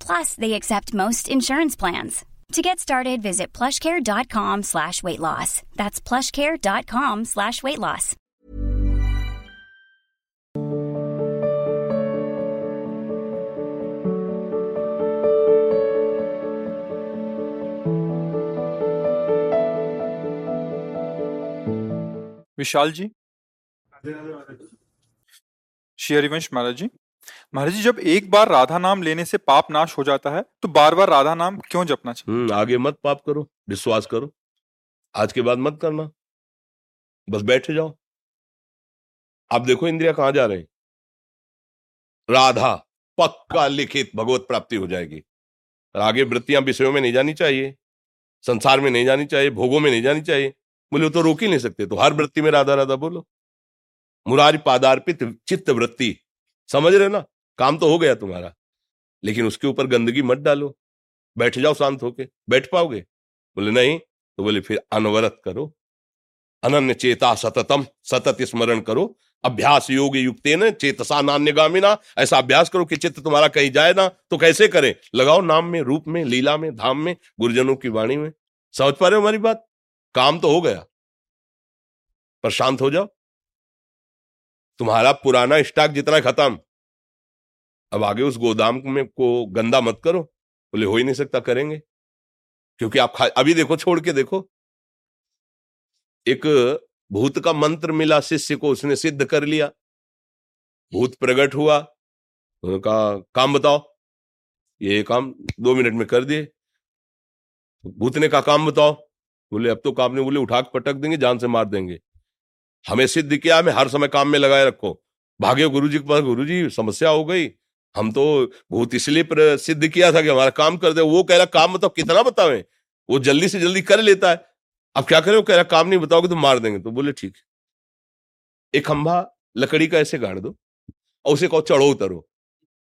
Plus, they accept most insurance plans. To get started, visit plushcare.com slash weight loss. That's plushcare.com slash weight loss. Vishalji? Shriyavansh Malaji? महाराज जी, जब एक बार राधा नाम लेने से पाप नाश हो जाता है तो बार बार राधा नाम क्यों जपना चाहिए? हम्म आगे मत पाप करो, विश्वास करो। आज के बाद मत करना। बस बैठे जाओ। आप देखो इंद्रिया कहाँ जा रहे राधा, पक्का लिखित भगवत प्राप्ति हो जाएगी। आगे वृत्तियाँ विषयों में नहीं जानी चाहिए, संसार में नहीं जानी चाहिए, भोगों में नहीं जानी चाहिए। बोले तो रोक ही नहीं सकते तो हर वृत्ति में राधा राधा बोलो। मुरारी पादार्पित चित्त वृत्ति। समझ रहे ना? काम तो हो गया तुम्हारा, लेकिन उसके ऊपर गंदगी मत डालो। बैठ जाओ शांत होके। बैठ पाओगे? बोले, नहीं। तो बोले, फिर अनवरत करो। अनन्य चेता सततम, सतत स्मरण करो। अभ्यास योग युक्त न, चेतसा नान्य गामिना ऐसा अभ्यास करो कि चित्त तुम्हारा कहीं जाए ना तो कैसे करें? लगाओ नाम में, रूप में, लीला में, धाम में, गुरुजनों की वाणी में। समझ पा रहे हो हमारी बात? काम तो हो गया। पर शांत हो जाओ। तुम्हारा पुराना स्टॉक जितना खत्म। अब आगे उस गोदाम में को गंदा मत करो, बोले, हो ही नहीं सकता, करेंगे। क्योंकि आप खा, अभी देखो, छोड़ के देखो। एक भूत का मंत्र मिला, शिष्य को उसने सिद्ध कर लिया। भूत प्रकट हुआ उनका काम बताओ। ये काम दो मिनट में कर दिए। भूत ने का काम बताओ। बोले, अब तो काम ने बोले उठा पटक देंगे, जान से मार देंगे। हमें सिद्ध किया, हमें हर समय काम में लगाए रखो। भागे गुरु जी के पास गुरु जी समस्या हो गई। हम तो भूत इसलिए सिद्ध किया था कि हमारा काम कर दे। वो कह रहा, काम बताओ कितना बतावे? वो जल्दी से जल्दी कर लेता है। अब क्या करें? वो कह रहा, काम नहीं बताओगे तो मार देंगे। तो बोले, ठीक। एक खंभा, लकड़ी का ऐसे गाड़ दो और उसे कहो, चढ़ो उतरो।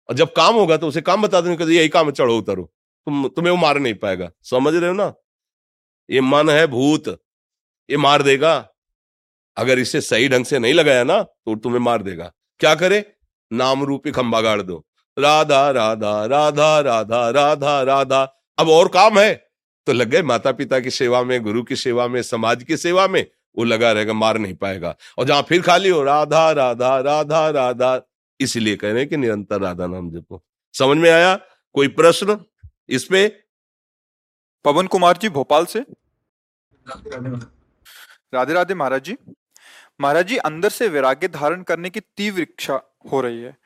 और जब काम होगा तो उसे काम बता देंगे यही काम है, चढ़ो उतरो। तुम, तुम्हें वो मार नहीं पाएगा। समझ रहे हो ना? ये मन है भूत। ये मार देगा। अगर इसे सही ढंग से नहीं लगाया ना तो तुम्हें मार देगा। क्या करे? नाम रूपी खंभा गाड़ दो। राधा राधा राधा राधा राधा राधा। अब और काम है। तो लग गए माता पिता की सेवा में, गुरु की सेवा में, समाज की सेवा में, वो लगा रहेगा, मार नहीं पाएगा। और जहाँ फिर खाली हो, राधा राधा राधा राधा। इसलिए कह रहे हैं कि निरंतर राधा नाम जपो। समझ में आया? कोई प्रश्न इस पे पवन कुमार जी, भोपाल से। राधे राधे महाराज जी। महाराज जी, अंदर से वैराग्य धारण करने की तीव्र इच्छा हो रही है।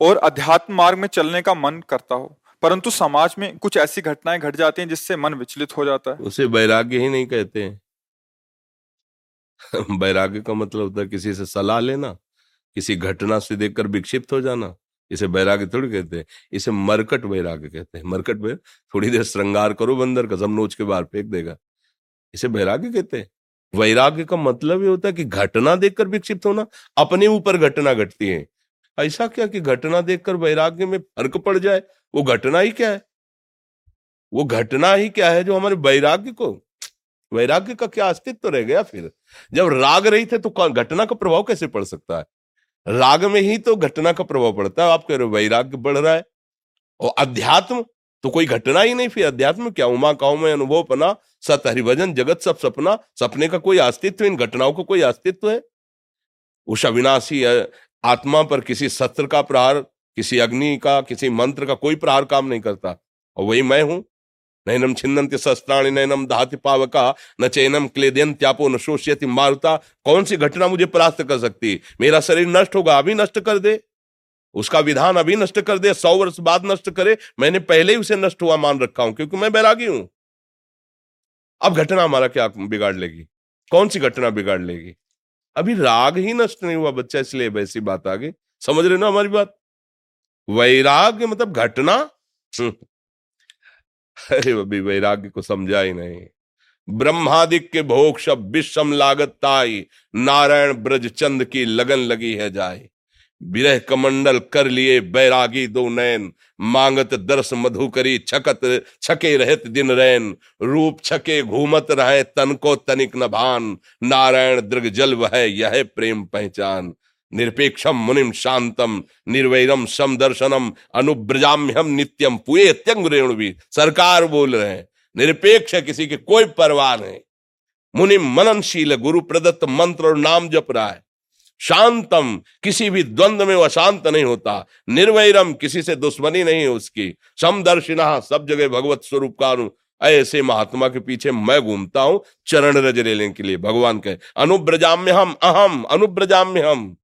और अध्यात्म मार्ग में चलने का मन करता हो। परंतु समाज में कुछ ऐसी घटनाएँ घट जाती हैं जिससे मन विचलित हो जाता है। उसे वैराग्य ही नहीं कहते हैं। वैराग्य का मतलब होता है किसी से सलाह लेना, किसी घटना से देखकर विक्षिप्त हो जाना, इसे वैराग्य थोड़ी कहते हैं। इसे मरकट वैराग्य कहते हैं। मरकट में थोड़ी देर श्रृंगार करो, बंदर का कसम नोच के बाहर फेंक देगा। इसे वैराग्य कहते हैं। वैराग्य का मतलब ये होता है कि घटना देखकर विक्षिप्त होना, अपने ऊपर घटना घटती है। ऐसा क्या कि घटना देखकर वैराग्य में फ़र्क पड़ जाए? वो घटना ही क्या है? वो घटना ही क्या है जो हमारे वैराग्य को, वैराग्य का क्या अस्तित्व तो रह गया फिर? जब राग रही थे तो घटना का प्रभाव कैसे पड़ सकता है? राग में ही तो घटना का प्रभाव पड़ता है। आप कह रहे हो वैराग्य बढ़ रहा है। और अध्यात्म तो कोई घटना ही नहीं फिर। अध्यात्म क्या? उमा काउ में अनुभव पना सत हरिभजन, जगत सब सपना, सपने का कोई अस्तित्व, इन घटनाओं का कोई अस्तित्व है? उस अविनाशी आत्मा पर किसी शस्त्र का प्रहार, किसी अग्नि का, किसी मंत्र का कोई प्रहार काम नहीं करता। और वही मैं हूँ। नैनम छिन्नंत शस्त्राणी नैनम दहाति पावका, न चैनम क्लेदन त्यापो न शोष्यति मारुता। कौन सी घटना मुझे परास्त कर सकती? मेरा शरीर नष्ट होगा, अभी नष्ट कर दे। उसका विधान अभी नष्ट कर दे, सौ वर्ष बाद नष्ट करे। मैंने पहले ही उसे नष्ट हुआ मान रखा हूँ, क्योंकि मैं बैरागी हूँ। अब घटना हमारा क्या बिगाड़ लेगी? कौन सी घटना बिगाड़ लेगी? अभी राग ही नष्ट नहीं हुआ बच्चा, इसलिए वैसी बात आ गई। समझ रहे ना हमारी बात? वैराग्य मतलब घटना? अरे अभी वैराग्य को समझा ही नहीं। ब्रह्मादिक के भोग सब विषम लागत ताई। नारायण ब्रज चंद की लगन लगी है जाए। विरह कमंडल कर लिए बैरागी दो नैन मांगत दर्श मधु करी छकत, छके रहत दिन रैन। रूप छके घूमत रहे तन को तनिक न भान। नारायण दृग जल वह यह प्रेम पहचान। निरपेक्षम मुनिम शांतम, निर्वैरम सम दर्शनम अनुब्रजाम्यम नित्यम। पुए त्यंग रेणु भी, सरकार बोल रहे हैं। निरपेक्ष है किसी की कोई परवाह नहीं। मुनिम मननशील गुरु प्रदत्त मंत्र और नाम जप रहा है। शांतम, किसी भी द्वंद्व में वह शांत नहीं होता। निर्वैरम, किसी से दुश्मनी नहीं है उसकी। समदर्शिना, सब जगह भगवत स्वरूप का अनु, ऐसे महात्मा के पीछे मैं घूमता हूँ, चरण रज लेने के लिए। भगवान के अनुब्रजाम्य हम अहम अनुब्रजाम्य हम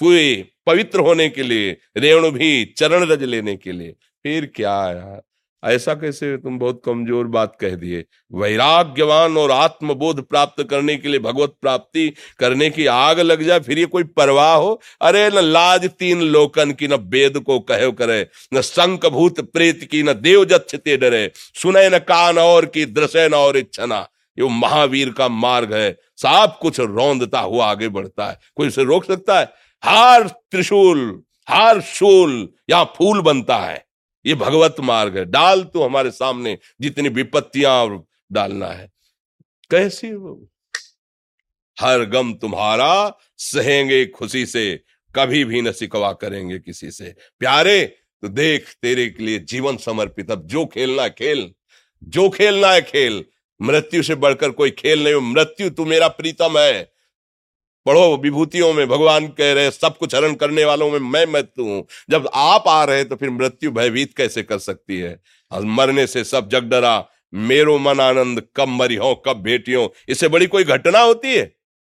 पूरे पवित्र होने के लिए, रेणु भी चरण रज लेने के लिए। फिर क्या यार ऐसा कैसे तुम बहुत कमज़ोर बात कह दिए? वैराग्यवान और आत्मबोध प्राप्त करने के लिए भगवत प्राप्ति करने की आग लग जाए, फिर ये कोई परवाह हो? अरे, न लाज तीन लोकन की, न वेद को कहो करे, न संक भूत प्रेत की, न देव जत्ते डरे। सुने न कान और की दृश्य न और इच्छना। ये महावीर का मार्ग है। सब कुछ रौंदता हुआ आगे बढ़ता है। कोई उसे रोक सकता है? हार त्रिशूल, हार शूल या फूल बनता है। ये भगवत मार्ग है। डाल तू हमारे सामने, जितनी विपत्तियाँ डालना है। कैसी वो? हर गम तुम्हारा, सहेंगे खुशी से। कभी भी न सिकवा करेंगे किसी से। प्यारे तो देख तेरे के लिए जीवन समर्पित। अब जो खेलना है, खेल। जो खेलना है, खेल। मृत्यु से बढ़कर कोई खेल नहीं हो। मृत्यु, तू मेरा प्रीतम है। पढ़ो विभूतियों में, भगवान कह रहे सब कुछ हरण करने वालों में मैं मृत्यु हूँ। जब आप आ रहे तो फिर मृत्यु भयभीत कैसे कर सकती है? मरने से सब जग डरा, मेरो मन आनंद, कब मरी हो कब भेटियों। इससे बड़ी कोई घटना होती है?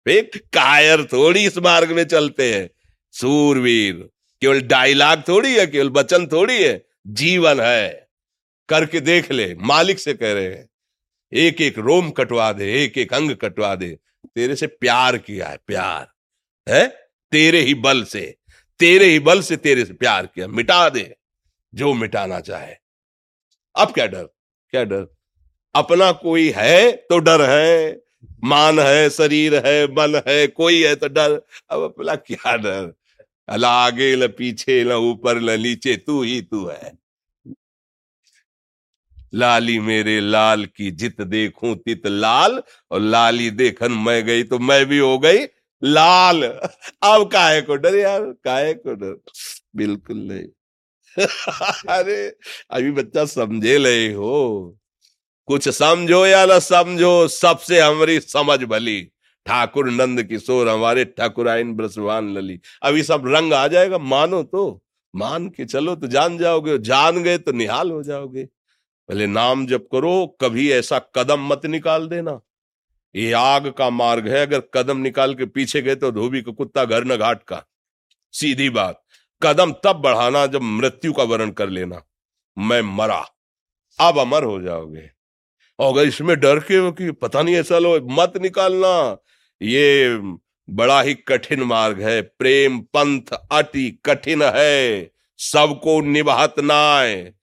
एक कायर थोड़ी इस मार्ग में चलते हैं। सूरवीर, केवल डायलॉग थोड़ी है, केवल वचन थोड़ी है, जीवन है। करके देख ले, मालिक से कह रहे हैं एक एक रोम कटवा दे एक एक अंग कटवा दे तेरे से प्यार किया है, प्यार, है? तेरे ही बल से, तेरे ही बल से तेरे से प्यार किया, मिटा दे, जो मिटाना चाहे। अब क्या डर क्या डर? अपना कोई है तो डर है, मान है, शरीर है मन है, कोई है तो डर। अब अपना क्या डर? अला आगे ल पीछे न ऊपर ल नीचे, तू ही तू है। लाली मेरे लाल की जित देखूँ तित लाल, और लाली देखन मैं गई तो मैं भी हो गई लाल। अब काहे को डर यार, काहे को डर? बिल्कुल नहीं। अरे, अभी बच्चा समझे ले हो। कुछ समझो या ना समझो, सबसे हमारी समझ भली। ठाकुर नंद किशोर, हमारे ठाकुर आइन ब्रसवान लली। अभी सब रंग आ जाएगा, मानो तो। मान के चलो तो जान जाओगे, जान गए तो निहाल हो जाओगे। पहले नाम जप करो, कभी ऐसा कदम मत निकाल देना। ये आग का मार्ग है, अगर कदम निकाल के पीछे गए तो धोबी का कुत्ता घर न घाट का। सीधी बात, कदम तब बढ़ाना जब मृत्यु का वर्ण कर लेना। मैं मरा, अब अमर हो जाओगे। और अगर इसमें डर के कि पता नहीं ऐसा लो, मत निकालना। ये बड़ा ही कठिन मार्ग है, प्रेम पंथ अति कठिन है, सबको निभात नाय।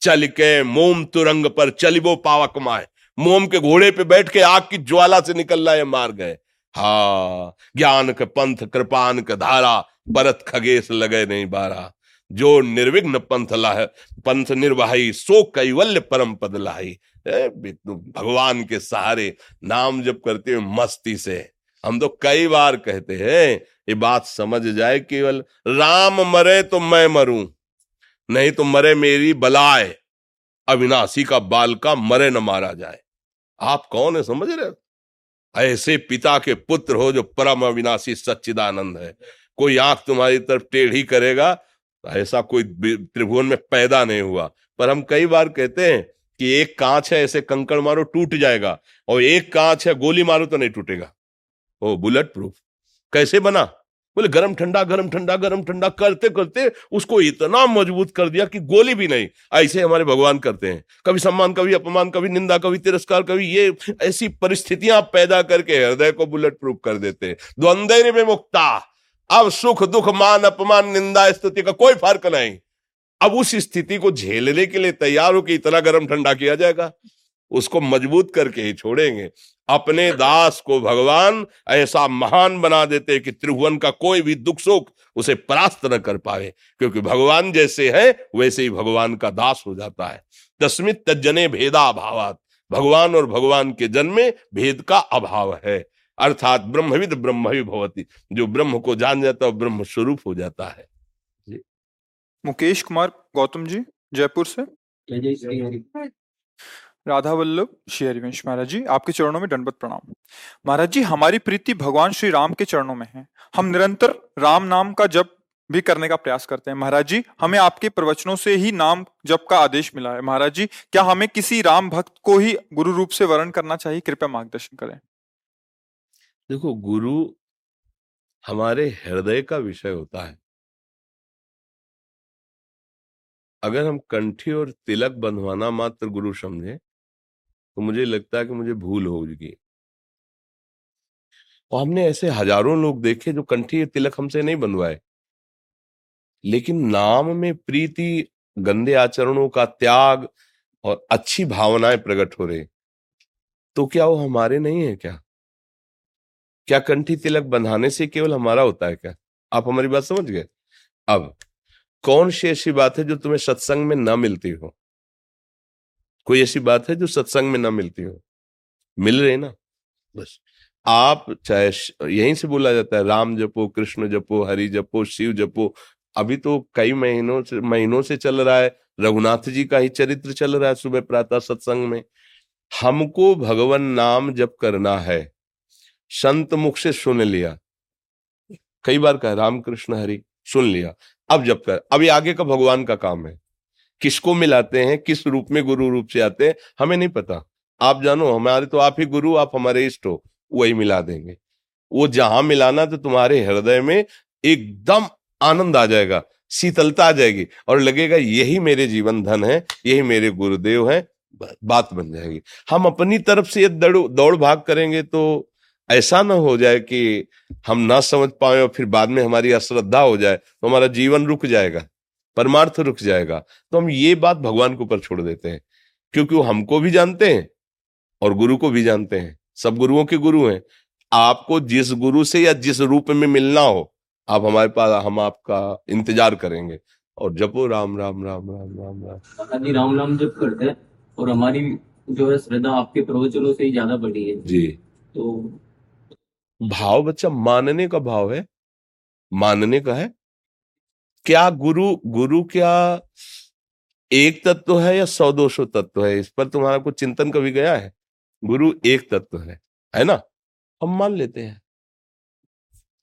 चल के मोम तुरंग पर चलिबो पावक माए मोम के घोड़े पे बैठ के आग की ज्वाला से निकल रहा है हा, ज्ञान के पंथ, कृपान के धारा बरत खगेश लगे नहीं बारा। जो निर्विघ्न पंथ लाह, पंथ निर्वाही, सो कैवल्य परम पद लाही। भगवान के सहारे नाम जब करते हुए मस्ती से। हम तो कई बार कहते हैं, ये बात समझ जाए केवल, राम मरे तो मैं मरूं। नहीं तो मरे मेरी बलाए अविनाशी का बाल का मरे न मारा जाए। आप कौन है, समझ रहे ऐसे पिता के पुत्र हो जो परम अविनाशी सच्चिदानंद है। कोई आँख तुम्हारी तरफ़ टेढ़ी करेगा, ऐसा कोई त्रिभुवन में पैदा नहीं हुआ। पर हम कई बार कहते हैं कि एक कांच है, ऐसे कंकड़ मारो, टूट जाएगा। और एक कांच है, गोली मारो तो नहीं टूटेगा। ओ बुलेट प्रूफ कैसे बना? बोले, गरम ठंडा गरम ठंडा गरम ठंडा करते करते उसको इतना मज़बूत कर दिया कि गोली भी नहीं। ऐसे हमारे भगवान करते हैं। कभी सम्मान, कभी अपमान, कभी निंदा, कभी तिरस्कार, कभी ये ऐसी परिस्थितियाँ पैदा करके हृदय को बुलेट प्रूफ कर देते हैं। द्वंद्व में मुक्ता। अब सुख, दुख, मान, अपमान, निंदा, स्तुति का कोई फ़र्क नहीं। अब उस स्थिति को झेलने के लिए तैयार हो कि इतना गर्म ठंडा किया जाएगा। उसको मज़बूत करके ही छोड़ेंगे। अपने दास को भगवान ऐसा महान बना देते कि त्रिभुवन का कोई भी दुख सुख उसे परास्त न कर पाए क्योंकि भगवान जैसे है वैसे ही भगवान का दास हो जाता है। तस्मित तजने भेदा अभावात भगवान और भगवान के जन्म में भेद का अभाव है। अर्थात ब्रह्मविद ब्रह्म ही भवती। जो ब्रह्म को जान जाता है ब्रह्म स्वरूप हो जाता है। मुकेश कुमार गौतम जी जयपुर से? राधा वल्लभ श्री हरिवंश महाराज जी, आपके चरणों में दंडवत प्रणाम। महाराज जी, हमारी प्रीति भगवान श्री राम के चरणों में है। हम निरंतर राम नाम का जप भी करने का प्रयास करते हैं। महाराज जी, हमें आपके प्रवचनों से ही नाम जप का आदेश मिला है। महाराज जी, क्या हमें किसी राम भक्त को ही गुरु रूप से वर्ण करना चाहिए? कृपया मार्गदर्शन करें। देखो, गुरु हमारे हृदय का विषय होता है। अगर हम कंठी और तिलक बंधवाना मात्र गुरु समझे तो मुझे लगता है कि मुझे भूल हो होगी और हमने ऐसे हज़ारों लोग देखे जो कंठी तिलक हमसे नहीं बनवाए। लेकिन नाम में प्रीति, गंदे आचरणों का त्याग और अच्छी भावनाएँ प्रकट हो रही। तो क्या वो हमारे नहीं है क्या? क्या कंठी तिलक बंधाने से केवल हमारा होता है क्या? आप हमारी बात समझ गए? अब, कौन सी ऐसी बात है जो तुम्हें सत्संग में न मिलती हो? कोई ऐसी बात है जो सत्संग में ना मिलती हो? मिल रहे ना? बस। आप चाहे यहीं से बोला जाता है राम जपो कृष्ण जपो हरि जपो शिव जपो अभी तो कई महीनों से महीनों से चल रहा है रघुनाथ जी का ही चरित्र चल रहा है सुबह प्रातः सत्संग में। हमको भगवान नाम जप करना है संत मुख से सुन लिया। कई बार कहा राम कृष्ण हरि सुन लिया अब जब कर अभी आगे का भगवान का काम है। किसको मिलाते हैं, किस रूप में गुरु रूप से आते हैं, हमें नहीं पता। आप जानो, हमारे तो आप ही गुरु, आप हमारे इष्ट हो, वही मिला देंगे। वो जहाँ मिलाना तो तुम्हारे हृदय में एकदम आनंद आ जाएगा, शीतलता आ जाएगी और लगेगा, यही मेरे जीवन धन है, यही मेरे गुरुदेव है बात बन जाएगी। हम अपनी तरफ़ से दौड़ दौड़ भाग करेंगे तो ऐसा ना हो जाए कि हम ना समझ पाए और फिर बाद में हमारी अश्रद्धा हो जाए तो हमारा जीवन रुक जाएगा। परमार्थ रुक जाएगा। तो हम ये बात भगवान के ऊपर छोड़ देते हैं क्योंकि वो हमको भी जानते हैं और गुरु को भी जानते हैं। सब गुरुओं के गुरु हैं। आपको जिस गुरु से या जिस रूप में मिलना हो आप हमारे पास हम आपका इंतज़ार करेंगे। और जपो राम राम राम राम राम राम। राम राम जप करते हैं और हमारी जो है श्रद्धा आपके प्रवचनों से ही ज़्यादा बढ़ी है। जी। तो भाव बच्चा मानने का भाव है। मानने का है। क्या गुरु गुरु क्या एक तत्व है या सौ दो सौ तत्व है? इस पर तुम्हारा कुछ चिंतन कभी गया है? गुरु एक तत्व है है ना? हम मान लेते हैं।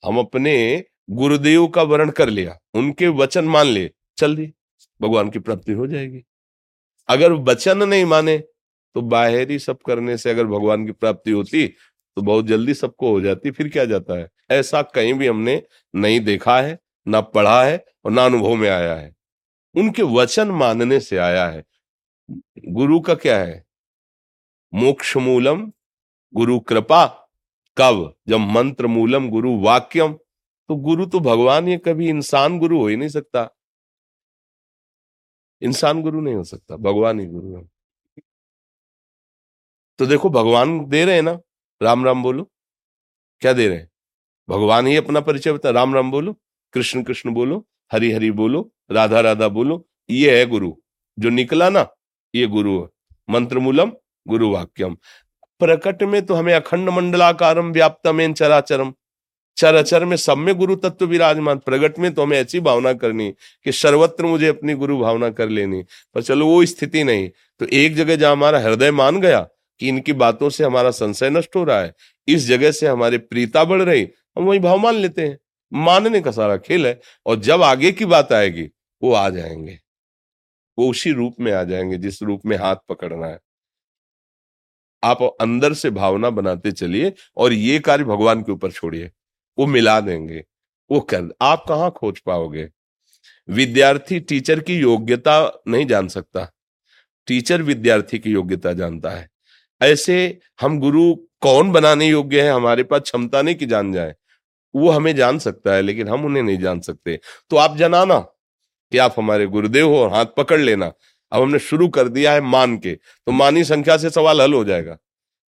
हम अपने गुरुदेव का वर्ण कर लिया, उनके वचन मान लिए, चल दिए, भगवान की प्राप्ति हो जाएगी। अगर वचन नहीं माने तो बाहरी सब करने से अगर भगवान की प्राप्ति होती तो बहुत जल्दी सबको हो जाती, फिर क्या जाता है? ऐसा कहीं भी हमने नहीं देखा है। ना पढ़ा है और ना अनुभव में आया है। उनके वचन मानने से आया है। गुरु का क्या है? मोक्ष मूलम गुरु कृपा कब? जब मंत्र मूलम गुरु वाक्यम। तो गुरु तो भगवान ये कभी इंसान गुरु हो ही नहीं सकता। इंसान गुरु नहीं हो सकता, भगवान ही गुरु है। तो देखो, भगवान दे रहे हैं ना? राम राम बोलो। क्या दे रहे हैं? भगवान ही अपना परिचय बता, राम राम बोलो। कृष्ण कृष्ण बोलो, हरी हरी बोलो, राधा राधा बोलो, ये है गुरु। जो निकला ना, ये गुरु है। मंत्र मूलम गुरु वाक्यम प्रकट में तो हमें अखंड मंडलाकारम व्याप्तम चराचरम। चराचर में सब में गुरु तत्व विराजमान। प्रगट में तो हमें ऐसी भावना करनी कि सर्वत्र मुझे अपनी गुरु भावना कर लेनी पर चलो वो स्थिति नहीं। तो एक जगह जहाँ हमारा हृदय मान गया कि इनकी बातों से हमारा संशय नष्ट हो रहा है, इस जगह से हमारे प्रीता बढ़ रही, हम वही भाव मान लेते हैं। मानने का सारा खेल है और जब आगे की बात आएगी, वो आ जाएँगे। वो उसी रूप में आ जाएँगे जिस रूप में हाथ पकड़ना है। आप अंदर से भावना बनाते चलिए और ये कार्य भगवान के ऊपर छोड़िए। वो मिला देंगे। वो कर, आप कहाँ खोज पाओगे? विद्यार्थी टीचर की योग्यता नहीं जान सकता। टीचर विद्यार्थी की योग्यता जानता है। ऐसे हम गुरु कौन बनाने योग्य है? हमारे पास क्षमता नहीं कि जान जाए। वो हमें जान सकता है, लेकिन हम उन्हें नहीं जान सकते। तो आप जनाना कि आप हमारे गुरुदेव हो और हाथ पकड़ लेना। अब हमने शुरू कर दिया है मान के तो मानी संख्या से सवाल हल हो जाएगा।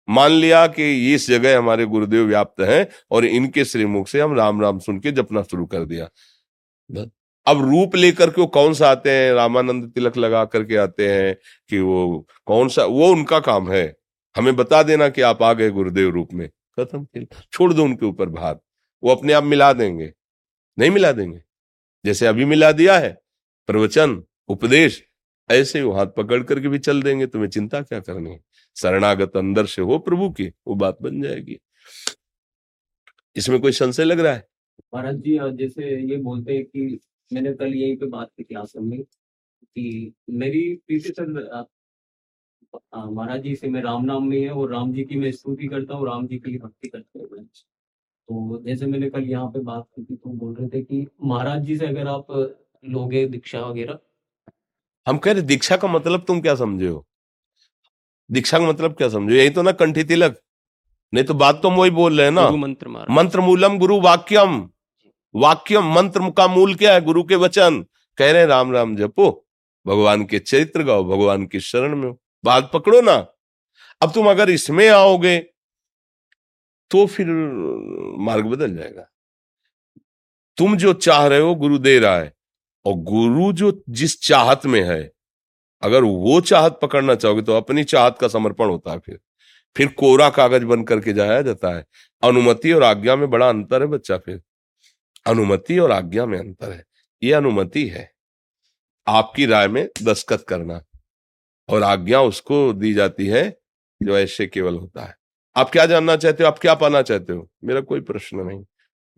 मान लिया कि इस जगह हमारे गुरुदेव व्याप्त हैं और इनके श्रीमुख से हम राम राम सुन के जपना शुरू कर दिया। अब रूप लेकर के वो कौन सा आते हैं? रामानंद तिलक लगा करके आते हैं कि वो कौन सा, वो उनका काम है। हमें बता देना कि आप आ गए गुरुदेव रूप में। खत्म। छोड़ दो उनके ऊपर भार। वो अपने आप मिला देंगे। नहीं मिला देंगे। जैसे अभी मिला दिया है, प्रवचन, उपदेश, ऐसे वो हाथ पकड़ करके भी चल देंगे, तुम्हें चिंता क्या करनी है? शरणागत अंदर से हो प्रभु की, वो बात बन जाएगी। इसमें कोई संशय लग रहा है? महाराज जी जैसे ये बोलते हैं कि मैंने कल यही पे बात की थी आश्रम में कि मेरी प्रीति सर महाराज जी से मैं राम नाम में है और राम जी की मैं स्तुति करता हूँ, राम जी की भक्ति करता हूँ। तो जैसे मैंने कल यहाँ पे बात की थी तो बोल रहे थे कि महाराज जी से अगर आप लोगे दीक्षा वगैरह? हम कह रहे दीक्षा का मतलब तुम क्या समझे हो? दीक्षा का मतलब क्या समझो यही तो ना कंठी तिलक। नहीं तो बात तो हम वही बोल रहे हैं ना। मंत्र मंत्र मूलम गुरु वाक्यम। वाक्यम मंत्र का मूल क्या है? गुरु के वचन। कह रहे हैं राम राम जपो। भगवान के चरित्र गाओ भगवान की शरण में बात पकड़ो ना। अब तुम अगर इसमें आओगे तो फिर मार्ग बदल जाएगा। तुम जो चाह रहे हो, गुरु दे रहा है, और गुरु जो जिस चाहत में है, अगर वो चाहत पकड़ना चाहोगे तो अपनी चाहत का समर्पण होता है फिर। फिर कोरा कागज़ बन करके जाया जाता है। अनुमति और आज्ञा में बड़ा अंतर है बच्चा फिर। अनुमति और आज्ञा में अंतर है। ये अनुमति है। आपकी राय में दस्खत करना। और आज्ञा उसको दी जाती है जो ऐसे केवल होता है। आप क्या जानना चाहते हो? आप क्या पाना चाहते हो? मेरा कोई प्रश्न नहीं।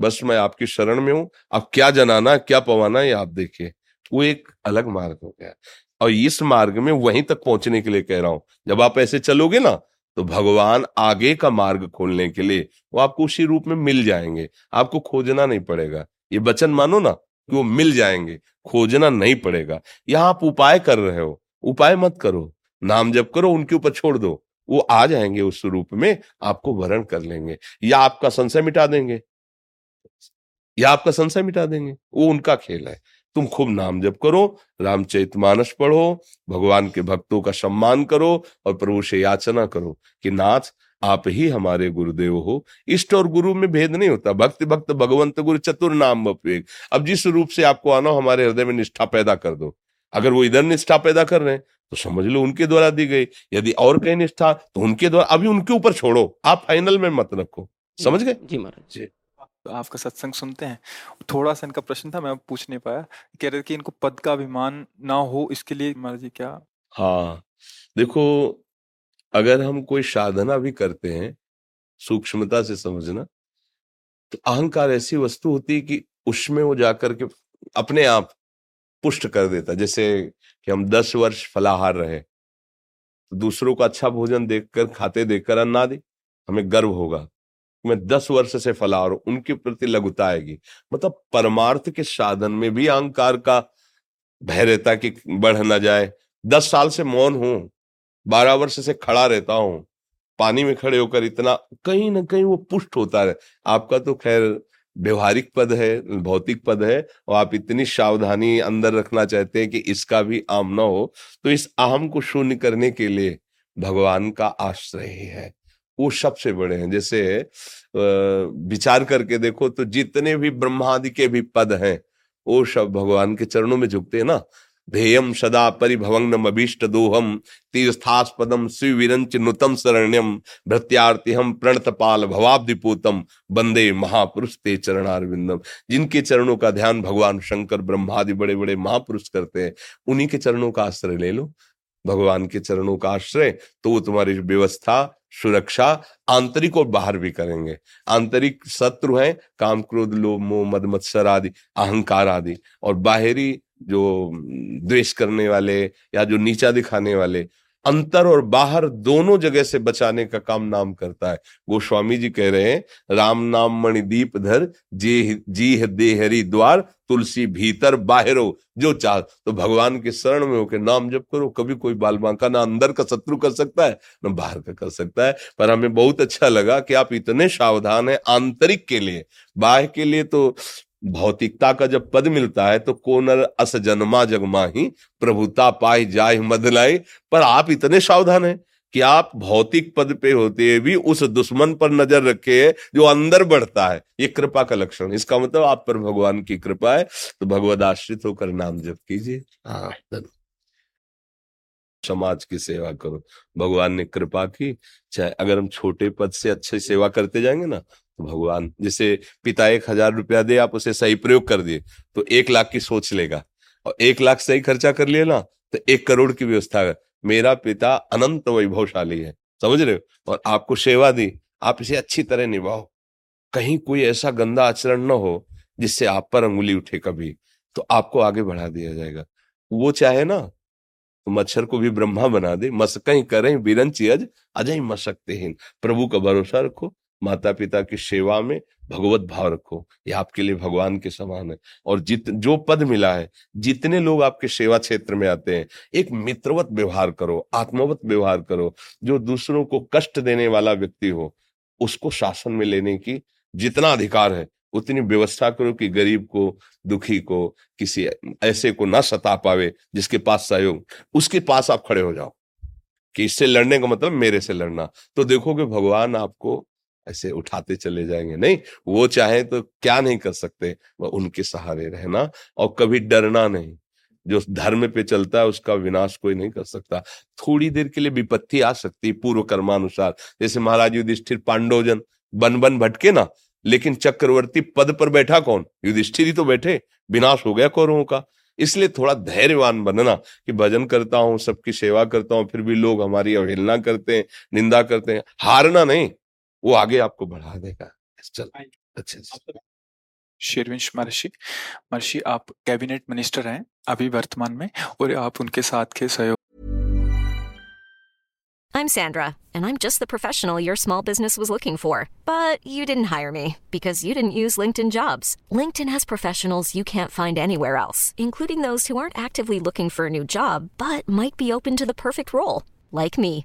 बस मैं आपकी शरण में हूँ। आप क्या जनाना, क्या पवाना, ये आप देखिए। वो एक अलग मार्ग हो गया। और इस मार्ग में वहीं तक पहुँचने के लिए कह रहा हूँ। जब आप ऐसे चलोगे ना तो भगवान आगे का मार्ग खोलने के लिए वो आपको उसी रूप में मिल जाएँगे। आपको खोजना नहीं पड़ेगा। ये वचन मानो ना कि वो मिल जाएँगे। खोजना नहीं पड़ेगा। यहाँ आप उपाय कर रहे हो। उपाय मत करो। नाम जब करो, उनके ऊपर छोड़ दो। वो आ जाएँगे उस रूप में, आपको वरण कर लेंगे। या आपका संशय मिटा देंगे। या आपका संशय मिटा देंगे। वो उनका खेल है। तुम खूब नाम जप करो, रामचरित मानस पढ़ो, भगवान के भक्तों का सम्मान करो और प्रभु से याचना करो कि नाथ, आप ही हमारे गुरुदेव हो। इष्ट और गुरु में भेद नहीं होता। भक्त भक्त, भगवंत गुरु, चतुर नाम विवेक अब जिस रूप से आपको आना हमारे हृदय में निष्ठा पैदा कर दो। अगर वो इधर निष्ठा पैदा कर रहे हैं तो समझ लो उनके द्वारा दी गई। यदि और कहीं निष्ठा तो उनके द्वारा अभी उनके ऊपर छोड़ो। आप फाइनल में मत रखो। समझ गए? जी महाराज। जी। तो आपका सत्संग सुनते हैं। थोड़ा सा इनका प्रश्न था मैं पूछ नहीं पाया। कह रहे कि इनको पद का अभिमान ना हो इसके लिए महाराज जी क्या? हाँ। देखो अगर हम कोई साधना भी करते हैं सूक्ष्मता से समझना तो अहंकार ऐसी वस्तु होती है कि उसमें वो जाकर के अपने आप पुष्ट कर देता, जैसे कि हम दस वर्ष फलाहार रहे। तो दूसरों का अच्छा भोजन देखकर, खाते देखकर अन्ना दे, हमें गर्व होगा मैं दस वर्ष से फलाहार उनके प्रति लघुता आएगी मतलब परमार्थ के साधन में भी अहंकार का भय रहता कि बढ़ ना जाए। दस साल से मौन हूँ, बारह वर्ष से खड़ा रहता हूँ, पानी में खड़े होकर इतना कहीं ना कहीं वो पुष्ट होता है आपका तो खैर व्यवहारिक पद है, भौतिक पद है, और आप इतनी सावधानी अंदर रखना चाहते हैं कि इसका भी आम ना हो तो इस आम को शून्य करने के लिए भगवान का आश्रय ही है। वो सबसे बड़े हैं। जैसे विचार करके देखो तो जितने भी ब्रह्मादि के भी पद हैं, वो सब भगवान के चरणों में झुकते हैं ना। ध्येयम सदा परिभवंगम अभीष्ट दोहम तीर्थास्पदम शिविरंच नुतम शरण्यम भृत्यार्तिहम प्रणत पाल भवाब्दिपूतम बंदे महापुरुष ते चरणारविंदम जिनके चरणों का ध्यान भगवान शंकर, ब्रह्मादि बड़े बड़े महापुरुष करते हैं, उन्हीं के चरणों का आश्रय ले लो। भगवान के चरणों का आश्रय तो वो तुम्हारी व्यवस्था, सुरक्षा, आंतरिक और बाहर भी करेंगे। आंतरिक शत्रु हैं, काम क्रोध, लोभ, मोह, मद, मत्सर आदि, अहंकार आदि, और बाहरी जो द्वेष करने वाले या जो नीचा दिखाने वाले, अंतर और बाहर दोनों जगह से बचाने का काम नाम करता है। गोस्वामी जी कह रहे हैं, राम नाम मणिदीप धर, जी जी दे हरि द्वार, तुलसी भीतर बाहरो जो चाह। तो भगवान के शरण में होकर नाम जप करो, कभी कोई बाल बांका ना अंदर का शत्रु कर सकता है, ना बाहर का कर सकता है। पर हमें बहुत अच्छा लगा कि आप इतने सावधान है आंतरिक के लिए। बाह्य के लिए तो भौतिकता का जब पद मिलता है तो कोनर अस जन्मा जगमा ही प्रभुता पाई जाय मदलाई पर आप इतने सावधान हैं कि आप भौतिक पद पे होते भी उस दुश्मन पर नज़र रखे जो अंदर बढ़ता है। ये कृपा का लक्षण इसका मतलब आप पर भगवान की कृपा है। तो भगवत आश्रित होकर नाम जप कीजिए। हाँ समाज की सेवा करो। भगवान ने कृपा की। चाहे अगर हम छोटे पद से अच्छी सेवा करते जाएँगे ना भगवान, जैसे पिता एक हज़ार रुपया दे, आप उसे सही प्रयोग कर दिए तो एक लाख की सोच लेगा। और एक लाख सही खर्चा कर लिए ना तो एक करोड़ की व्यवस्था है। मेरा पिता अनंत वैभवशाली है, समझ रहे हो? और आपको सेवा दी, आप इसे अच्छी तरह निभाओ। कहीं कोई ऐसा गंदा आचरण न हो, जिससे आप पर अंगुली उठे कभी तो आपको आगे बढ़ा दिया जाएगा। वो चाहे ना तो मच्छर को भी ब्रह्मा बना दे मसकई करें, बिरंची अज, अजय मसकते हैं प्रभु का भरोसा रखो माता पिता की सेवा में भगवत भाव रखो। ये आपके लिए भगवान के समान है। और जित, जो पद मिला है, जितने लोग आपके सेवा क्षेत्र में आते हैं, एक मित्रवत व्यवहार करो, आत्मवत व्यवहार करो। जो दूसरों को कष्ट देने वाला व्यक्ति हो, उसको शासन में लेने की जितना अधिकार है, उतनी व्यवस्था करो कि गरीब को, दुखी को, किसी ऐसे को ना सता पावे जिसके पास सहयोग। उसके पास आप खड़े हो जाओ कि इससे लड़ने का मतलब मेरे से लड़ना। तो देखोगे भगवान आपको ऐसे उठाते चले जाएँगे। नहीं, वो चाहे तो क्या नहीं कर सकते, वह उनके सहारे रहना और कभी डरना नहीं। जो धर्म पे चलता है, उसका विनाश कोई नहीं कर सकता। थोड़ी देर के लिए विपत्ति आ सकती है पूर्व कर्मानुसार जैसे महाराज युधिष्ठिर पांडोजन बन बन भटके ना, लेकिन चक्रवर्ती पद पर बैठा कौन? युधिष्ठिर ही तो बैठे, विनाश हो गया कौरवों का। इसलिए थोड़ा धैर्यवान बनना कि भजन करता हूँ, सबकी सेवा करता हूँ, फिर भी लोग हमारी अवहेलना करते हैं, निंदा करते हैं। हारना नहीं वो आगे आपको बढ़ा देगा चल अच्छे से शेरविंश महर्षि महर्षि आप कैबिनेट मिनिस्टर हैं अभी वर्तमान में और आप उनके साथ के सहयोग I'm Sandra, and I'm just the professional your small business was looking for. But you didn't hire me because you didn't use LinkedIn jobs. LinkedIn has professionals you can't find anywhere else, including those who aren't actively looking for a new job but might be open to the perfect role, like me.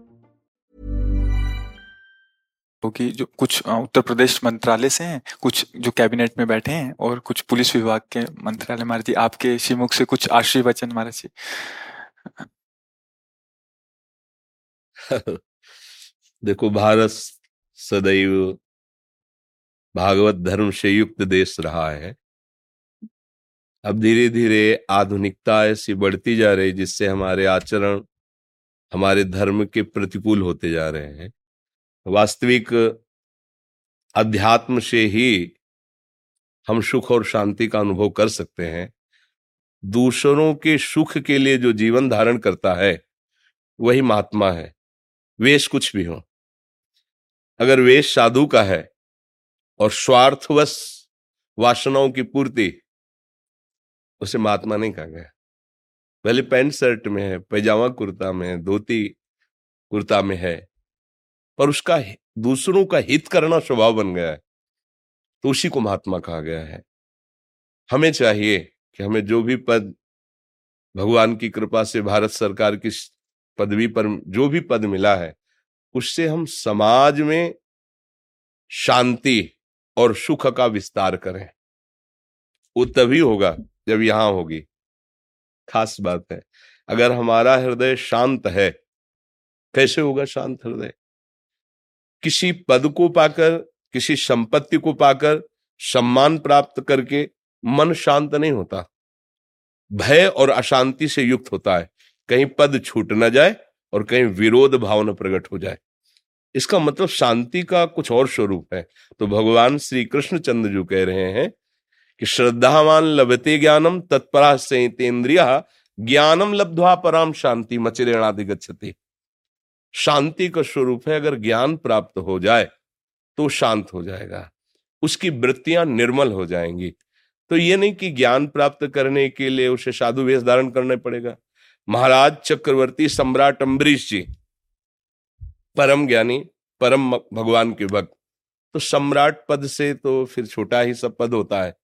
कि जो कुछ उत्तर प्रदेश मंत्रालय से हैं, कुछ जो cabinet में बैठे हैं और कुछ पुलिस विभाग के मंत्रालय महाराज जी आपके श्रीमुख से कुछ आश्री वचन महाराज जी देखो, भारत सदैव भागवत धर्म से युक्त देश रहा है। अब धीरे धीरे आधुनिकता ऐसी बढ़ती जा रही जिससे हमारे आचरण, हमारे धर्म के प्रतिकूल होते जा रहे हैं। वास्तविक अध्यात्म से ही हम सुख और शांति का अनुभव कर सकते हैं। दूसरों के सुख के लिए जो जीवन धारण करता है, वही महात्मा है। वेश कुछ भी हो। अगर वेश साधु का है और स्वार्थवश वासनाओं की पूर्ति, उसे महात्मा नहीं कहा गया। पहले पैंट शर्ट में है, पैजामा कुर्ता में है, धोती कुर्ता में है पर उसका दूसरों का हित करना स्वभाव बन गया है। तो उसी को महात्मा कहा गया है। हमें चाहिए कि हमें जो भी पद भगवान की कृपा से भारत सरकार की पदवी पर जो भी पद मिला है, उससे हम समाज में शांति और सुख का विस्तार करें। वो तभी होगा जब यहाँ होगी। खास बात है। अगर हमारा हृदय शांत है, कैसे होगा शांत हृदय? किसी पद को पाकर, किसी संपत्ति को पाकर सम्मान प्राप्त करके मन शांत नहीं होता। भय और अशांति से युक्त होता है। कहीं पद छूट न जाए और कहीं विरोध भावना प्रकट हो जाए। इसका मतलब शांति का कुछ और स्वरूप है। तो भगवान श्री कृष्ण चंद्र जो कह रहे हैं कि श्रद्धावान लभते ज्ञानम तत्परा संतेन्द्रिय, ज्ञानम लब्धवा पराम शांति मचिरेणादि गच्छति शांति का स्वरूप है, अगर ज्ञान प्राप्त हो जाए तो शांत हो जाएगा। उसकी वृत्तियाँ निर्मल हो जाएँगी। तो ये नहीं कि ज्ञान प्राप्त करने के लिए उसे साधु वेश धारण करना पड़ेगा। महाराज चक्रवर्ती सम्राट अम्बरीश जी, परम ज्ञानी, परम भगवान के भक्त। तो सम्राट पद से तो फिर छोटा ही सब पद होता है।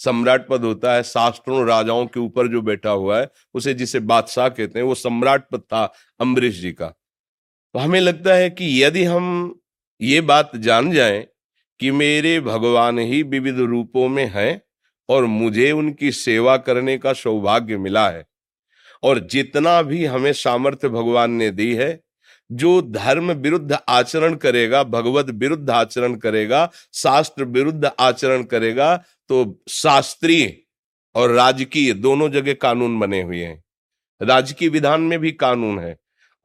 सम्राट पद होता है, शास्त्रों राजाओं के ऊपर जो बैठा हुआ है, उसे जिसे बादशाह कहते हैं, वो सम्राट पद था अम्बरीश जी का। तो हमें लगता है कि यदि हम ये बात जान जाएँ कि मेरे भगवान ही विविध रूपों में हैं और मुझे उनकी सेवा करने का सौभाग्य मिला है, और जितना भी हमें सामर्थ्य भगवान ने दी है, जो धर्म विरुद्ध आचरण करेगा, भगवत विरुद्ध आचरण करेगा, शास्त्र विरुद्ध आचरण करेगा तो शास्त्रीय और राजकीय दोनों जगह कानून बने हुए हैं। राजकीय विधान में भी कानून है।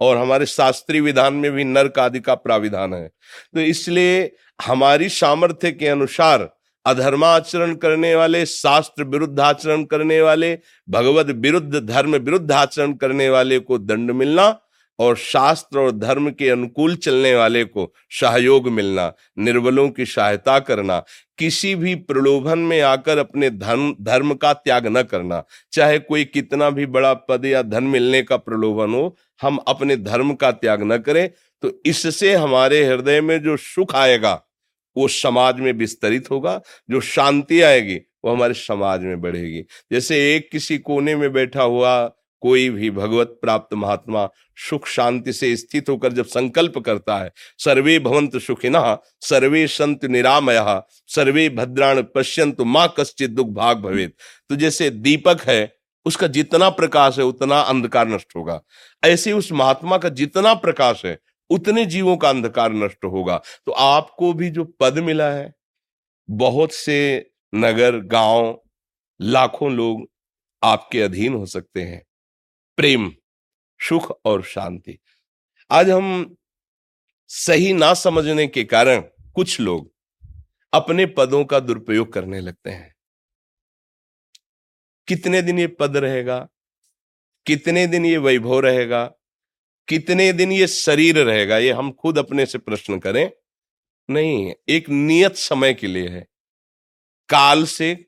और हमारे शास्त्रीय विधान में भी नर्क आदि का प्राविधान है। तो इसलिए हमारी सामर्थ्य के अनुसार अधर्माचरण करने वाले, शास्त्र विरुद्ध आचरण करने वाले, भगवत विरुद्ध, धर्म विरुद्ध आचरण करने वाले को दंड मिलना और शास्त्र और धर्म के अनुकूल चलने वाले को सहयोग मिलना, निर्बलों की सहायता करना, किसी भी प्रलोभन में आकर अपने धर्म धर्म का त्याग न करना। चाहे कोई कितना भी बड़ा पद या धन मिलने का प्रलोभन हो, हम अपने धर्म का त्याग न करें तो इससे हमारे हृदय में जो सुख आएगा, वो समाज में विस्तरित होगा, जो शांति आएगी, वो हमारे समाज में बढ़ेगी। जैसे एक किसी कोने में बैठा हुआ कोई भी भगवत प्राप्त महात्मा सुख शांति से स्थित होकर जब संकल्प करता है, सर्वे भवंत सुखिना, सर्वे संत निरामय, सर्वे भद्राण पश्यंत माँ कश्चित दुख भाग भवेद तो जैसे दीपक है, उसका जितना प्रकाश है, उतना अंधकार नष्ट होगा। ऐसे उस महात्मा का जितना प्रकाश है, उतने जीवों का अंधकार नष्ट होगा। तो आपको भी जो पद मिला है, बहुत से नगर, गाँव, लाखों लोग आपके अधीन हो सकते हैं। प्रेम, सुख और शांति। आज हम सही ना समझने के कारण कुछ लोग अपने पदों का दुरुपयोग करने लगते हैं। कितने दिन ये पद रहेगा? कितने दिन ये वैभव रहेगा? कितने दिन ये शरीर रहेगा? ये हम खुद अपने से प्रश्न करें। नहीं, एक नियत समय के लिए है। काल से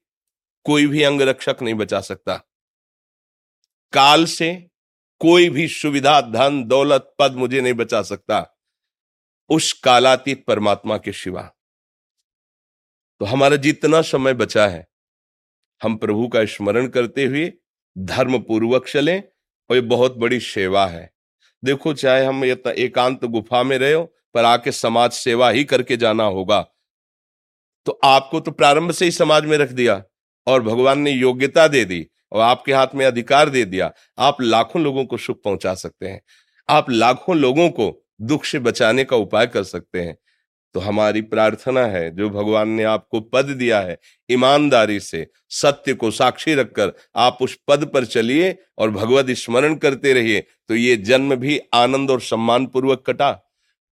कोई भी अंग रक्षक नहीं बचा सकता। काल से कोई भी सुविधा, धन, दौलत, पद मुझे नहीं बचा सकता। उस कालातीत परमात्मा के शिवा तो हमारा जितना समय बचा है, हम प्रभु का स्मरण करते हुए धर्म पूर्वक चलें, और ये बहुत बड़ी सेवा है। देखो, चाहे हम एकांत गुफा में रहे हो, पर आके समाज सेवा ही करके जाना होगा। तो आपको तो प्रारंभ से ही समाज में रख दिया, और भगवान ने योग्यता दे दी। और आपके हाथ में अधिकार दे दिया, आप लाखों लोगों को सुख पहुँचा सकते हैं। आप लाखों लोगों को दुख से बचाने का उपाय कर सकते हैं। तो हमारी प्रार्थना है, जो भगवान ने आपको पद दिया है, ईमानदारी से, सत्य को साक्षी रखकर आप उस पद पर चलिए और भगवत स्मरण करते रहिए तो ये जन्म भी आनंद और सम्मान पूर्वक कटा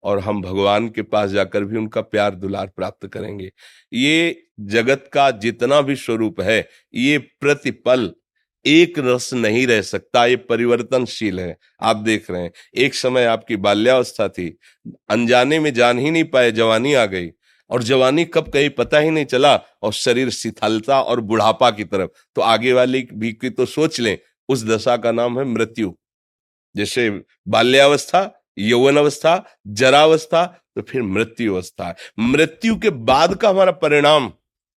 और हम भगवान के पास जाकर भी उनका प्यार दुलार प्राप्त करेंगे। ये जगत का जितना भी स्वरूप है, ये प्रतिपल एक रस नहीं रह सकता, ये परिवर्तनशील है। आप देख रहे हैं, एक समय आपकी बाल्यावस्था थी, अनजाने में जान ही नहीं पाए, जवानी आ गई। और जवानी कब कहीं पता ही नहीं चला, और शरीर शिथिलता और बुढ़ापा की तरफ़। तो आगे वाली भी की तो सोच लें, उस दशा का नाम है मृत्यु। जैसे बाल्यावस्था यौवन अवस्था जरावस्था तो फिर मृत्यु अवस्था मृत्यु के बाद का हमारा परिणाम,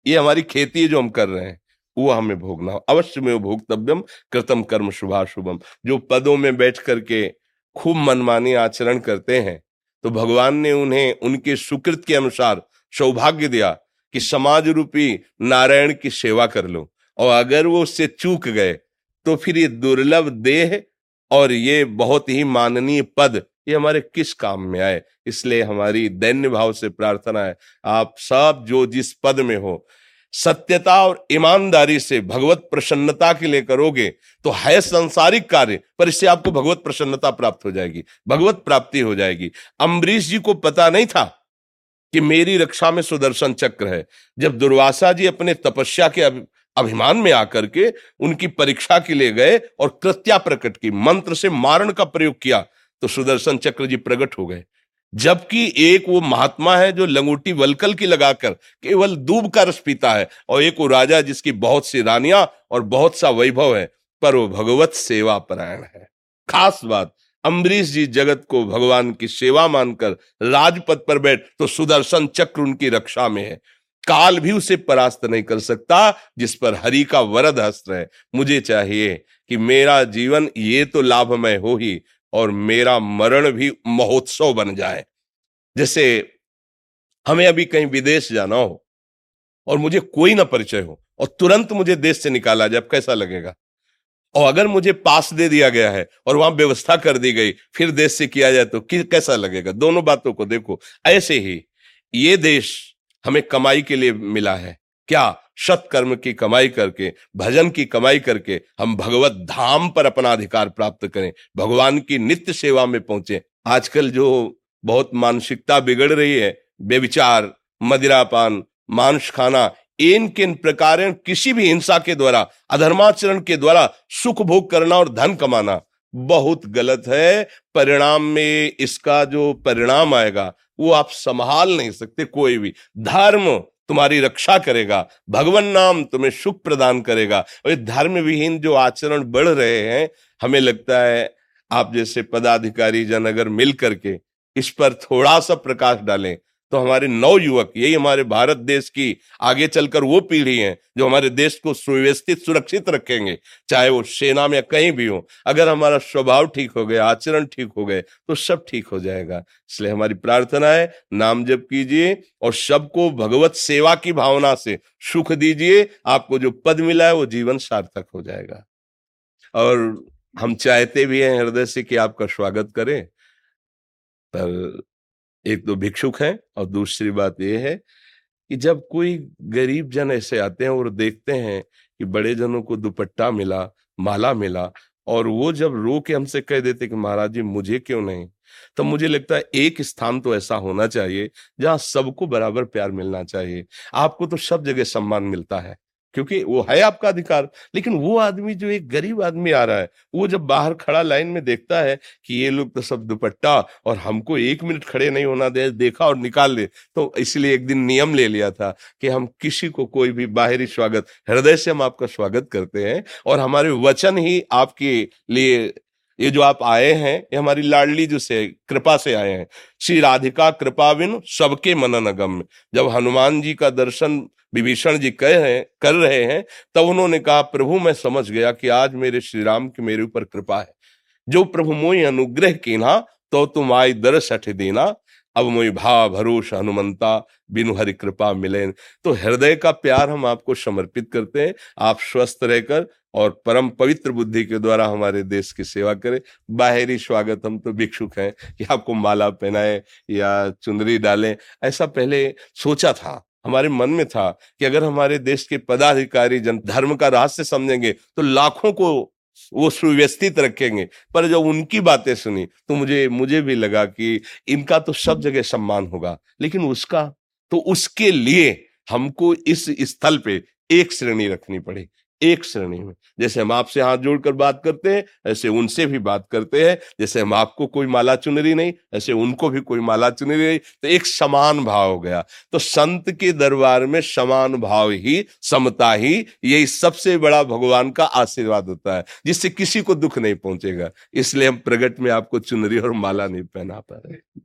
ये हमारी खेती है जो हम कर रहे हैं। वो हमें भोगना, अवश्य में भोगतव्यम कृतम कर्म शुभाशुभम। जो पदों में बैठ करके खूब मनमानी आचरण करते हैं तो भगवान ने उन्हें, उनके सुकृत के अनुसार सौभाग्य दिया कि समाज रूपी नारायण की सेवा कर लो। और अगर वो उससे चूक गए तो फिर ये दुर्लभ देह और ये बहुत ही माननीय पद, ये हमारे किस काम में आए? इसलिए हमारी दैन्य भाव से प्रार्थना है, आप सब जो जिस पद में हो सत्यता और ईमानदारी से भगवत प्रसन्नता के लिए करोगे तो है संसारिक कार्य, पर इससे आपको भगवत प्रसन्नता प्राप्त हो जाएगी, भगवत प्राप्ति हो जाएगी। अम्बरीश जी को पता नहीं था कि मेरी रक्षा में सुदर्शन चक्र है। जब दुर्वासा जी अपने तपस्या के अभिमान में आकर के उनकी परीक्षा के लिए गए और कृत्या प्रकट की, मंत्र से मारण का प्रयोग किया तो सुदर्शन चक्र जी प्रकट हो गए। जबकि एक वो महात्मा है जो लंगोटी वलकल की लगाकर केवल दूब का रस पीता है, और एक वो राजा जिसकी बहुत सी रानियाँ और बहुत सा वैभव है, पर वो भगवत सेवा परायण है। खास बात, अम्बरीश जी जगत को भगवान की सेवा मानकर राजपथ पर बैठ तो सुदर्शन चक्र उनकी रक्षा में है। काल भी उसे परास्त नहीं कर सकता, जिस पर हरि का वरद हस्त्र है। मुझे चाहिए कि मेरा जीवन ये तो लाभमय हो ही और मेरा मरण भी महोत्सव बन जाए। जैसे हमें अभी कहीं विदेश जाना हो और मुझे कोई ना परिचय हो और तुरंत मुझे देश से निकाला जाए कैसा लगेगा? और अगर मुझे पास दे दिया गया है और वहाँ व्यवस्था कर दी गई, फिर देश से किया जाए तो कैसा लगेगा? दोनों बातों को देखो। ऐसे ही ये देश हमें कमाई के लिए मिला है। क्या सत्कर्म की कमाई करके, भजन की कमाई करके हम भगवत धाम पर अपना अधिकार प्राप्त करें, भगवान की नित्य सेवा में पहुँचे। आजकल जो बहुत मानसिकता बिगड़ रही है बेविचार मदिरापान, मांस खाना इन किन प्रकार किसी भी हिंसा के द्वारा, अधर्माचरण के द्वारा सुख भोग करना और धन कमाना, बहुत गलत है। परिणाम में इसका जो परिणाम आएगा, वो आप संभाल नहीं सकते कोई भी। धर्म तुम्हारी रक्षा करेगा, भगवान नाम तुम्हें सुख प्रदान करेगा। और ये धर्म विहीन जो आचरण बढ़ रहे हैं, हमें लगता है आप जैसे पदाधिकारी जन अगर मिल करके इस पर थोड़ा सा प्रकाश डालें तो हमारे नौ युवक, यही हमारे भारत देश की आगे चलकर वो पीढ़ी है, जो हमारे देश को सुव्यवस्थित, सुरक्षित रखेंगे, चाहे वो सेना में कहीं भी हो। अगर हमारा स्वभाव ठीक हो गया, आचरण ठीक हो गए तो सब ठीक हो जाएगा। इसलिए हमारी प्रार्थना है, नाम जप कीजिए और सबको भगवत सेवा की भावना से सुख दीजिए। आपको जो पद मिला है, वो जीवन सार्थक हो जाएगा। और हम चाहते भी हैं हृदय से कि आपका स्वागत करें, पर एक तो भिक्षुक हैं और दूसरी बात यह है कि जब कोई गरीब जन ऐसे आते हैं और देखते हैं कि बड़े जनों को दुपट्टा मिला, माला मिला और वो जब रो के हमसे कह देते कि, महाराज जी, मुझे क्यों नहीं? तो मुझे लगता है एक स्थान तो ऐसा होना चाहिए जहाँ सबको बराबर प्यार मिलना चाहिए। आपको तो सब जगह सम्मान मिलता है। क्योंकि वो है आपका अधिकार। लेकिन वो आदमी जो एक गरीब आदमी आ रहा है, वो जब बाहर खड़ा लाइन में देखता है कि ये लोग तो सब दुपट्टा और हमको एक मिनट खड़े नहीं होना दे, देखा और निकाल ले तो इसलिए एक दिन नियम ले लिया था कि हम किसी को कोई भी बाहरी स्वागत, हृदय से हम आपका स्वागत करते हैं और हमारे वचन ही आपके लिए ये जो आप आए हैं, ये हमारी लाडली जो से, कृपा से आए हैं। श्री राधिका कृपाविन सबके मनन अगम जब हनुमान जी का दर्शन विभीषण जी कह रहे, कर रहे हैं, तब उन्होंने कहा, प्रभु, मैं समझ गया कि आज मेरे श्री राम की मेरे ऊपर कृपा है। जो प्रभु मोई अनुग्रह केना तो तुम आई दर सठ देना अब मोई भा भरोस, हनुमंता, बिनु हरि कृपा मिले तो हृदय का प्यार हम आपको समर्पित करते हैं। आप स्वस्थ रहकर और परम पवित्र बुद्धि के द्वारा हमारे देश की सेवा करें। बाहरी स्वागत हम तो भिक्षुक हैं कि आपको माला पहनाए या चुनरी डालें। ऐसा पहले सोचा था, हमारे मन में था कि अगर हमारे देश के पदाधिकारी जन धर्म का रहस्य समझेंगे तो लाखों को वो सुव्यवस्थित रखेंगे। पर जब उनकी बातें सुनी तो मुझे मुझे भी लगा कि इनका तो सब जगह सम्मान होगा। लेकिन उसका तो उसके लिए हमको इस स्थल पे एक श्रेणी रखनी पड़ी। एक श्रेणी में। जैसे हम आपसे हाथ जोड़कर बात करते हैं, ऐसे उनसे भी बात करते हैं। जैसे हम आपको कोई माला चुनरी नहीं, ऐसे उनको भी कोई माला चुनरी नहीं तो एक समान भाव हो गया। तो संत के दरबार में समान भाव ही, समता ही, यही सबसे बड़ा भगवान का आशीर्वाद होता है, जिससे किसी को दुख नहीं पहुंचेगा। इसलिए हम प्रगट में आपको चुनरी और माला नहीं पहना पा रहे।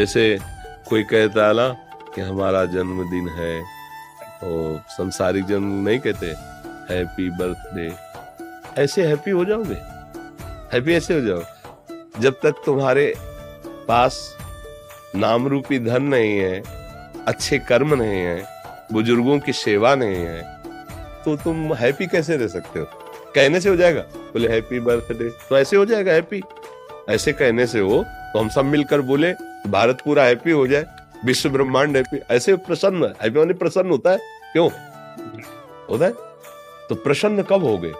जैसे कोई कहता है ना कि हमारा जन्मदिन है और संसारिक जन्म नहीं कहते हैप्पी बर्थडे ऐसे हैप्पी हो जाओगे? हैप्पी ऐसे हो जाओ जब तक तुम्हारे पास नाम रूपी धन नहीं है, अच्छे कर्म नहीं है, बुज़ुर्गों की सेवा नहीं है तो तुम हैप्पी कैसे रह सकते हो? कहने से हो जाएगा, बोले हैप्पी बर्थडे तो ऐसे हो जाएगा हैप्पी ऐसे कहने से हो तो हम सब मिलकर बोले भारत पूरा हैप्पी हो जाए, विश्व ब्रह्मांड हैप्पी ऐसे प्रसन्न हैप्पी माने प्रसन्न होता है, क्यों? होता है? तो प्रसन्न कब हो गए?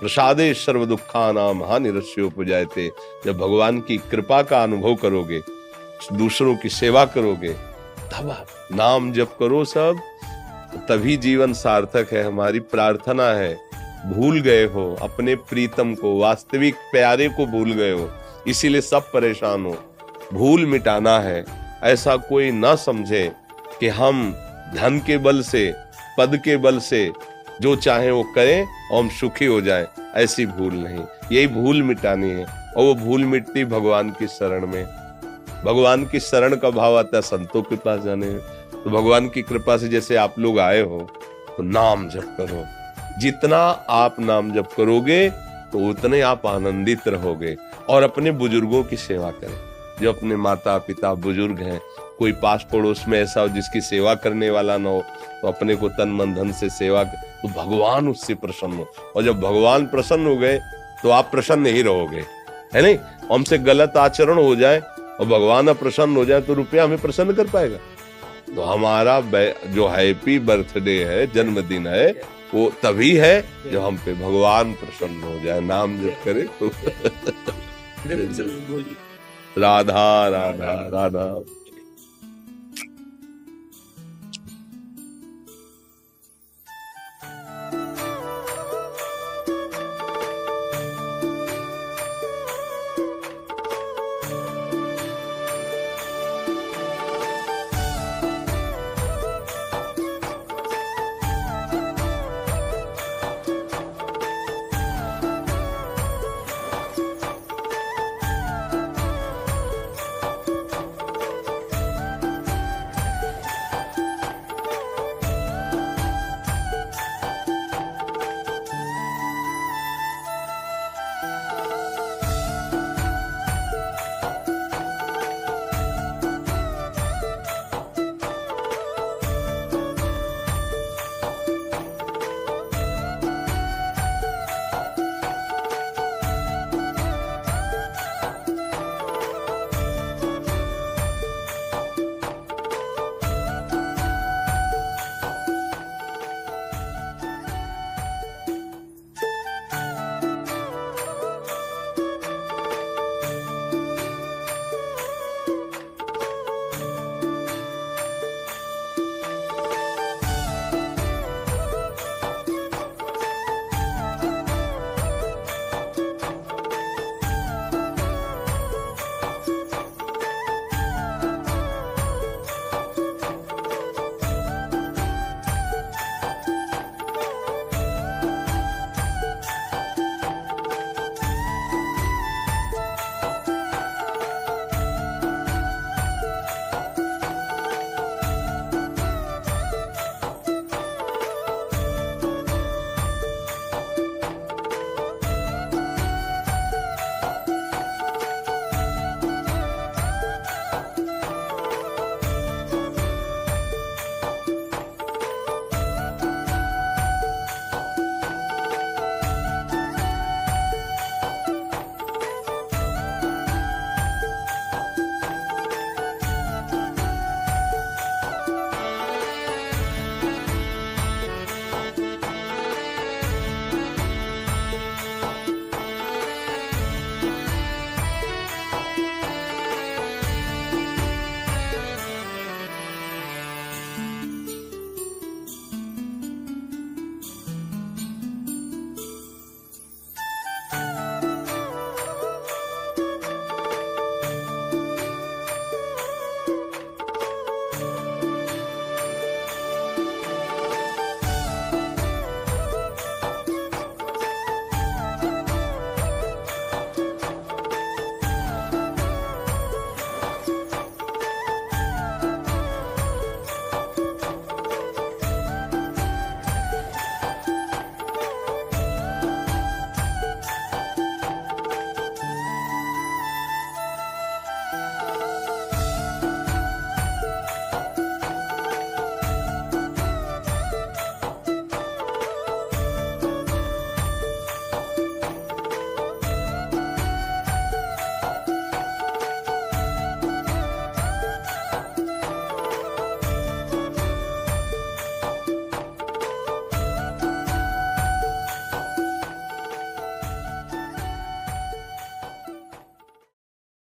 प्रसादे सर्व दुखा नाम हानि हानिरस्योपजायते। जब भगवान की कृपा का अनुभव करोगे, दूसरों की सेवा करोगे, तब नाम जप करो सब, तभी जीवन सार्थक है, हमारी प्रार्थना है। भूल गए हो, अपने प्रीतम को, वास्तविक प्यारे को भूल गए हो, इसीलिए सब परेशान हो। भूल मिटाना है। ऐसा कोई ना समझे कि हम धन के बल से, पद के बल से जो चाहे वो करें और हम सुखी हो जाएँ, ऐसी भूल नहीं। यही भूल मिटानी है और वो भूल मिटती भगवान की शरण में। भगवान की शरण का भाव आता है संतों के पास जाने में। तो भगवान की कृपा से जैसे आप लोग आए हो तो नाम जप करो। जितना आप नाम जप करोगे तो उतने आप आनंदित रहोगे और अपने बुज़ुर्गों की सेवा करें। जो अपने माता पिता बुज़ुर्ग हैं कोई पास पड़ोस में ऐसा हो जिसकी सेवा करने वाला ना हो तो अपने को तन मन धन से सेवा तो भगवान उससे प्रसन्न हो। और जब भगवान प्रसन्न हो गए तो आप प्रसन्न ही रहोगे। है नहीं? हमसे गलत आचरण हो जाए और भगवान प्रसन्न हो जाए तो रुपया हमें प्रसन्न कर पाएगा। तो हमारा जो हैप्पी बर्थडे है जन्मदिन है वो तभी है जब हम पे भगवान प्रसन्न हो जाए। नाम जब करे तो। राधा राधा राधा।